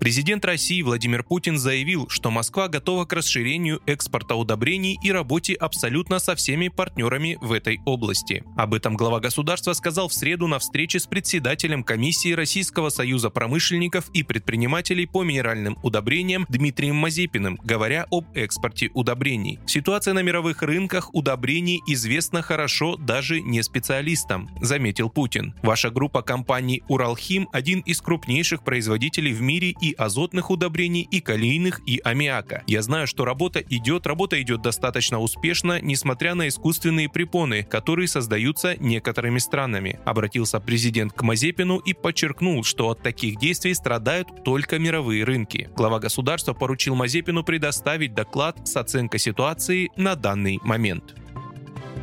Президент России Владимир Путин заявил, что Москва готова к расширению экспорта удобрений и работе абсолютно со всеми партнерами в этой области. Об этом глава государства сказал в среду на встрече с председателем комиссии Российского союза промышленников и предпринимателей по минеральным удобрениям Дмитрием Мазепиным, говоря об экспорте удобрений. Ситуация на мировых рынках удобрений известна хорошо даже не специалистам, заметил Путин. Ваша группа компаний «Уралхим» – один из крупнейших производителей в мире и азотных удобрений, и калийных, и аммиака. Я знаю, что работа идет, работа идет достаточно успешно, несмотря на искусственные препоны, которые создаются некоторыми странами. Обратился президент к Мазепину и подчеркнул, что от таких действий страдают только мировые рынки. Глава государства поручил Мазепину предоставить доклад с оценкой ситуации на данный момент.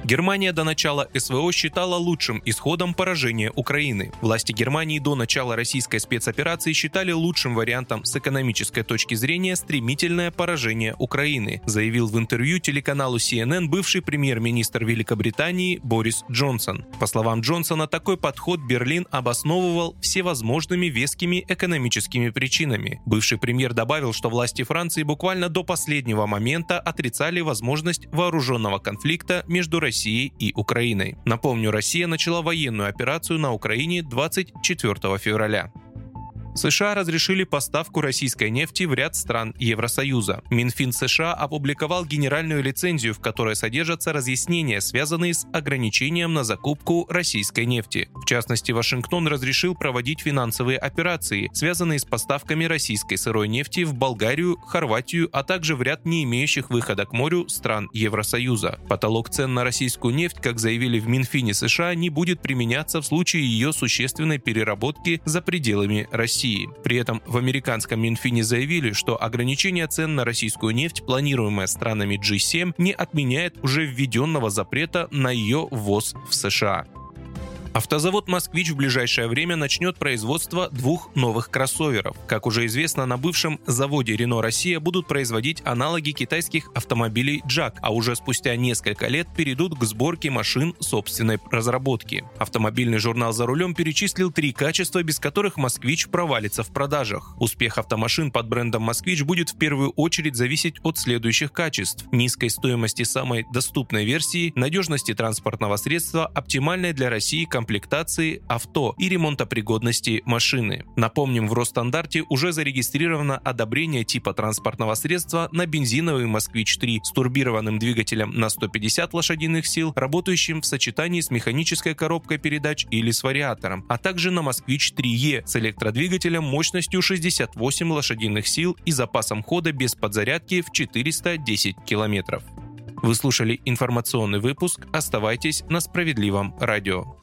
Германия до начала СВО считала лучшим исходом поражения Украины. Власти Германии до начала российской спецоперации считали лучшим вариантом с экономической точки зрения стремительное поражение Украины, заявил в интервью телеканалу CNN бывший премьер-министр Великобритании Борис Джонсон. По словам Джонсона, такой подход Берлин обосновывал всевозможными вескими экономическими причинами. Бывший премьер добавил, что власти Франции буквально до последнего момента отрицали возможность вооруженного конфликта между Россией Россией и Украиной. Напомню, Россия начала военную операцию на Украине 24 февраля. США разрешили поставку российской нефти в ряд стран Евросоюза. Минфин США опубликовал генеральную лицензию, в которой содержатся разъяснения, связанные с ограничением на закупку российской нефти. В частности, Вашингтон разрешил проводить финансовые операции, связанные с поставками российской сырой нефти в Болгарию, Хорватию, а также в ряд не имеющих выхода к морю стран Евросоюза. Потолок цен на российскую нефть, как заявили в Минфине США, не будет применяться в случае ее существенной переработки за пределами России. России. При этом в американском Минфине заявили, что ограничение цен на российскую нефть, планируемое странами G7, не отменяет уже введенного запрета на ее ввоз в США. Автозавод «Москвич» в ближайшее время начнет производство двух новых кроссоверов. Как уже известно, на бывшем заводе «Рено Россия» будут производить аналоги китайских автомобилей «Джак», а уже спустя несколько лет перейдут к сборке машин собственной разработки. Автомобильный журнал «За рулем» перечислил три качества, без которых «Москвич» провалится в продажах. Успех автомашин под брендом «Москвич» будет в первую очередь зависеть от следующих качеств – низкой стоимости самой доступной версии, надежности транспортного средства, оптимальной для России комплектации комплектации авто и ремонтопригодности машины. Напомним, в Росстандарте уже зарегистрировано одобрение типа транспортного средства на бензиновый «Москвич-3» с турбированным двигателем на 150 лошадиных сил, работающим в сочетании с механической коробкой передач или с вариатором, а также на «Москвич-3Е» с электродвигателем мощностью 68 лошадиных сил и запасом хода без подзарядки в 410 километров. Вы слушали информационный выпуск. Оставайтесь на справедливом радио.